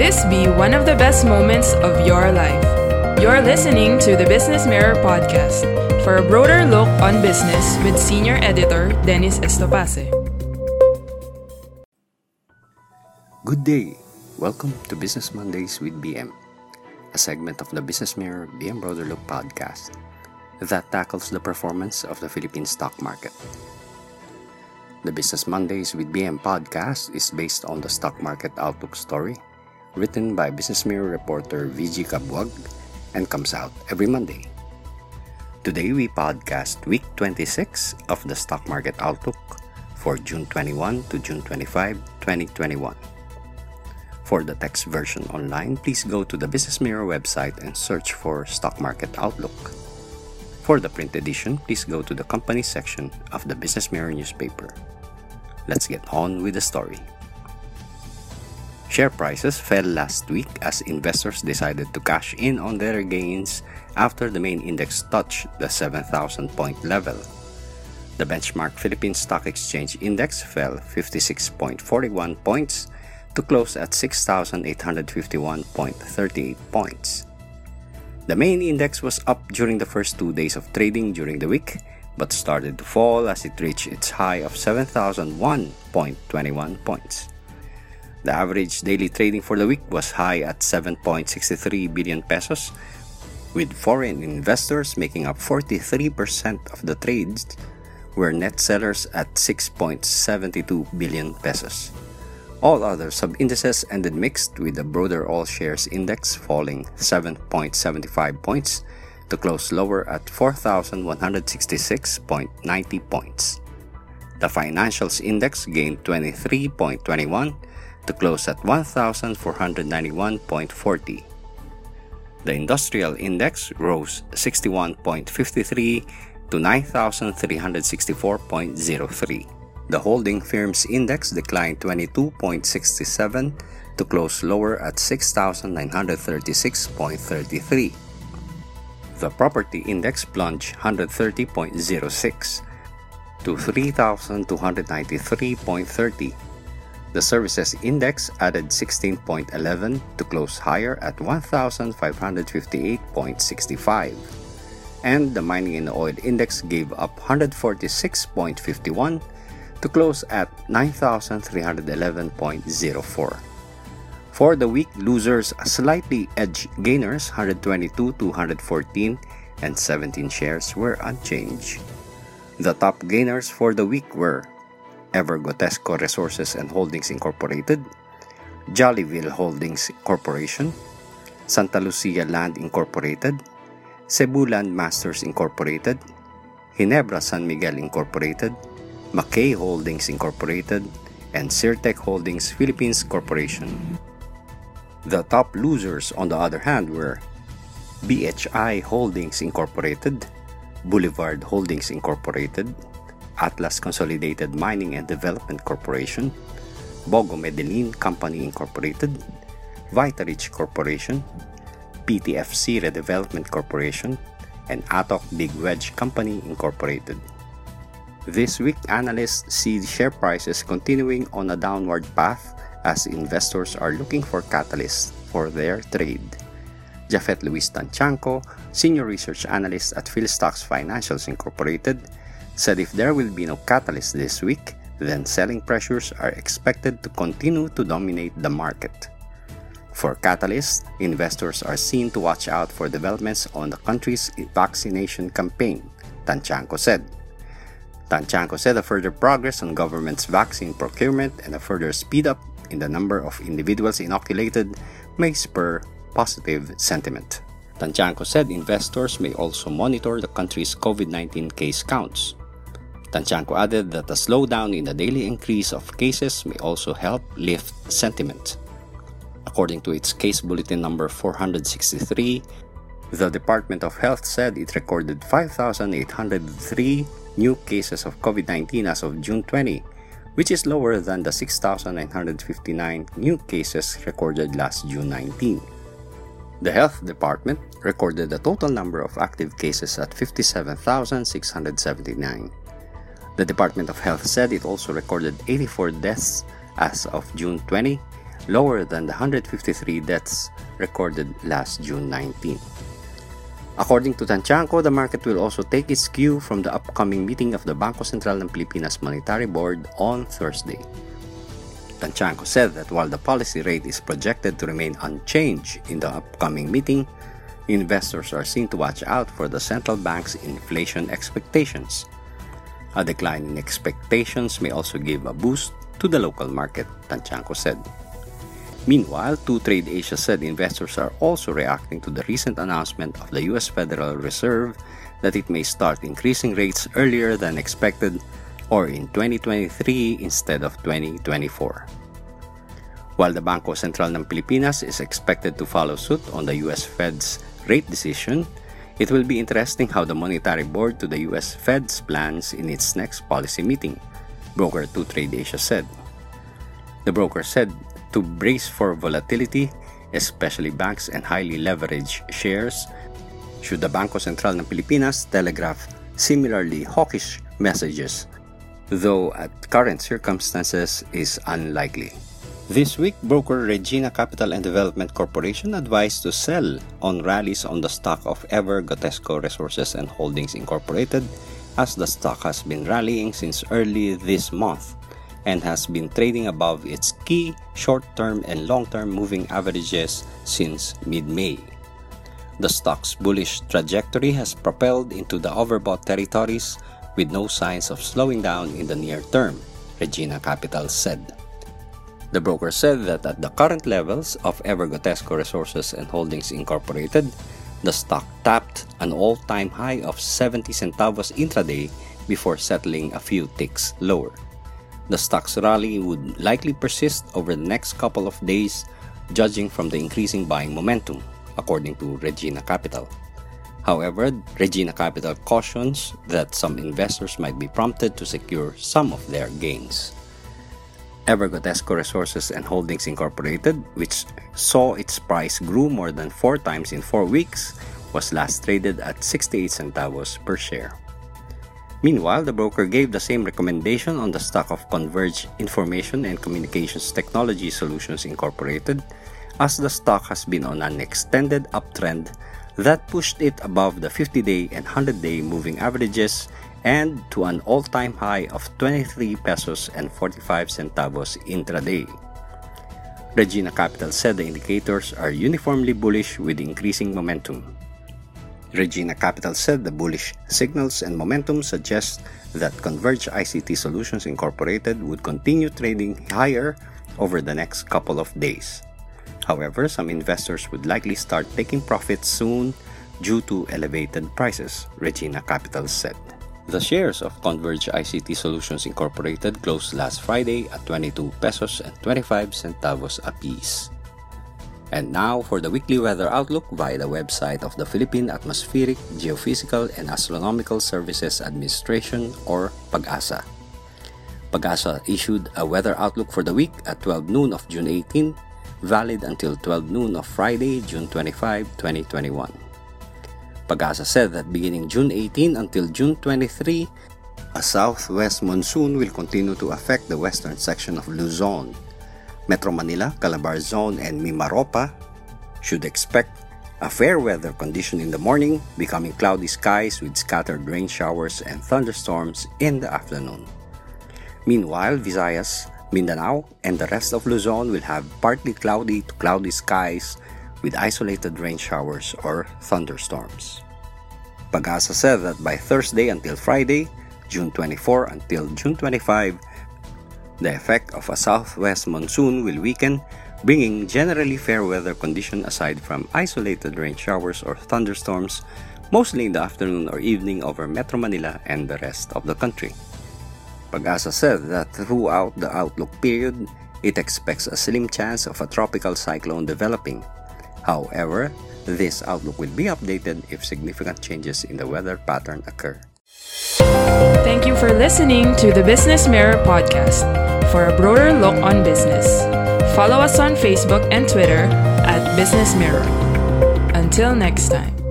This be one of the best moments of your life. You're listening to the Business Mirror podcast for a broader look on business with senior editor Dennis Estopace. Good day. Welcome to Business Mondays with BM, a segment of the Business Mirror BM Broader Look podcast that tackles the performance of the Philippine stock market. The Business Mondays with BM podcast is based on the stock market outlook story written by Business Mirror reporter VG Cabuag and comes out every Monday. Today we podcast week 26 of the stock market outlook for June 21 to June 25, 2021. For the text version online, please go to the Business Mirror website and search for Stock Market Outlook. For the print edition, please go to the company section of the Business Mirror newspaper. Let's get on with the story. Share prices fell last week as investors decided to cash in on their gains after the main index touched the 7,000 point level. The benchmark Philippine Stock Exchange Index fell 56.41 points to close at 6,851.38 points. The main index was up during the first two days of trading during the week, but started to fall as it reached its high of 7,001.21 points. The average daily trading for the week was high at 7.63 billion pesos, with foreign investors making up 43% of the trades, were net sellers at 6.72 billion pesos. All other sub-indices ended mixed with the broader all shares index falling 7.75 points to close lower at 4,166.90 points. The financials index gained 23.21 to close at 1,491.40. The industrial index rose 61.53 to 9,364.03. The holding firms index declined 22.67 to close lower at 6,936.33. The property index plunged 130.06 to 3,293.30 the services index added 16.11 to close higher at 1,558.65. And the mining and oil index gave up 146.51 to close at 9,311.04. For the week, losers slightly edged gainers 122 to 114 and 17 shares were unchanged. The top gainers for the week were Evergotesco Resources and Holdings Incorporated, Jolliville Holdings Corporation, Santa Lucia Land Incorporated, Cebu Landmasters Incorporated, Ginebra San Miguel Incorporated, McKay Holdings Incorporated, and Cirtek Holdings Philippines Corporation. The top losers, on the other hand, were BHI Holdings Incorporated, Boulevard Holdings Incorporated, Atlas Consolidated Mining and Development Corporation, Bogo Medellin Company Incorporated, Vitarich Corporation, PTFC Redevelopment Corporation, and Atok Big Wedge Company Incorporated. This week, analysts see share prices continuing on a downward path as investors are looking for catalysts for their trade. Japhet Louis Tantiangco, Senior Research Analyst at Philstocks Financials Incorporated, said if there will be no catalyst this week, then selling pressures are expected to continue to dominate the market. For catalysts, investors are seen to watch out for developments on the country's vaccination campaign, Tantiangco said. Tantiangco said a further progress on government's vaccine procurement and a further speed up in the number of individuals inoculated may spur positive sentiment. Tantiangco said investors may also monitor the country's COVID 19 case counts. Tantiangco added that a slowdown in the daily increase of cases may also help lift sentiment. According to its case bulletin number 463, the Department of Health said it recorded 5,803 new cases of COVID 19 as of June 20, which is lower than the 6,959 new cases recorded last June 19. The Health Department recorded a total number of active cases at 57,679. The Department of Health said it also recorded 84 deaths as of June 20, lower than the 153 deaths recorded last June 19. According to Tantiangco, the market will also take its cue from the upcoming meeting of the Bangko Sentral ng Pilipinas Monetary Board on Thursday. Tantiangco said that while the policy rate is projected to remain unchanged in the upcoming meeting, investors are seen to watch out for the central bank's inflation expectations. A decline in expectations may also give a boost to the local market, Tantiangco said. Meanwhile, 2Trade Asia said investors are also reacting to the recent announcement of the US Federal Reserve that it may start increasing rates earlier than expected or in 2023 instead of 2024. While the Bangko Sentral ng Pilipinas is expected to follow suit on the US Fed's rate decision, it will be interesting how the Monetary Board to the US Fed's plans in its next policy meeting, broker 2Trade Asia said. The broker said to brace for volatility, especially banks and highly leveraged shares, should the Bangko Sentral ng Pilipinas telegraph similarly hawkish messages, though at current circumstances is unlikely. This week, broker Regina Capital and Development Corporation advised to sell on rallies on the stock of Ever Gotesco Resources and Holdings Incorporated as the stock has been rallying since early this month and has been trading above its key short term and long term moving averages since mid May. The stock's bullish trajectory has propelled into the overbought territories with no signs of slowing down in the near term, Regina Capital said. The broker said that at the current levels of Evergotesco Resources and Holdings Incorporated, the stock tapped an all-time high of 70 centavos intraday before settling a few ticks lower. The stock's rally would likely persist over the next couple of days, judging from the increasing buying momentum, according to Regina Capital. However, Regina Capital cautions that some investors might be prompted to secure some of their gains. Evergotesco Resources and Holdings Incorporated, which saw its price grew more than four times in four weeks, was last traded at 68 centavos per share. Meanwhile, the broker gave the same recommendation on the stock of Converge Information and Communications Technology Solutions Incorporated, as the stock has been on an extended uptrend that pushed it above the 50 day and 100 day moving averages and to an all time high of 23 pesos and 45 centavos intraday. Regina Capital said the indicators are uniformly bullish with increasing momentum. Regina Capital said the bullish signals and momentum suggest that Converge ICT Solutions Incorporated would continue trading higher over the next couple of days. However, some investors would likely start taking profits soon due to elevated prices, Regina Capital said. The shares of Converge ICT Solutions Incorporated closed last Friday at 22 pesos and 25 centavos apiece. And now for the weekly weather outlook via the website of the Philippine Atmospheric, Geophysical, and Astronomical Services Administration or PAGASA. PAGASA issued a weather outlook for the week at 12 noon of June 18, valid until 12 noon of Friday, June 25, 2021. PAGASA said that beginning June 18 until June 23, a southwest monsoon will continue to affect the western section of Luzon, Metro Manila, Calabarzon, and Mimaropa should expect a fair weather condition in the morning, becoming cloudy skies with scattered rain showers and thunderstorms in the afternoon. Meanwhile, Visayas, Mindanao, and the rest of Luzon will have partly cloudy to cloudy skies with isolated rain showers or thunderstorms. Pagasa said that by Thursday until Friday, June 24 until June 25, the effect of a southwest monsoon will weaken, bringing generally fair weather condition aside from isolated rain showers or thunderstorms, mostly in the afternoon or evening over Metro Manila and the rest of the country. Pag-asa said that throughout the outlook period, it expects a slim chance of a tropical cyclone developing. However, this outlook will be updated if significant changes in the weather pattern occur. Thank you for listening to the Business Mirror podcast. For a broader look on business, follow us on Facebook and Twitter at Business Mirror. Until next time.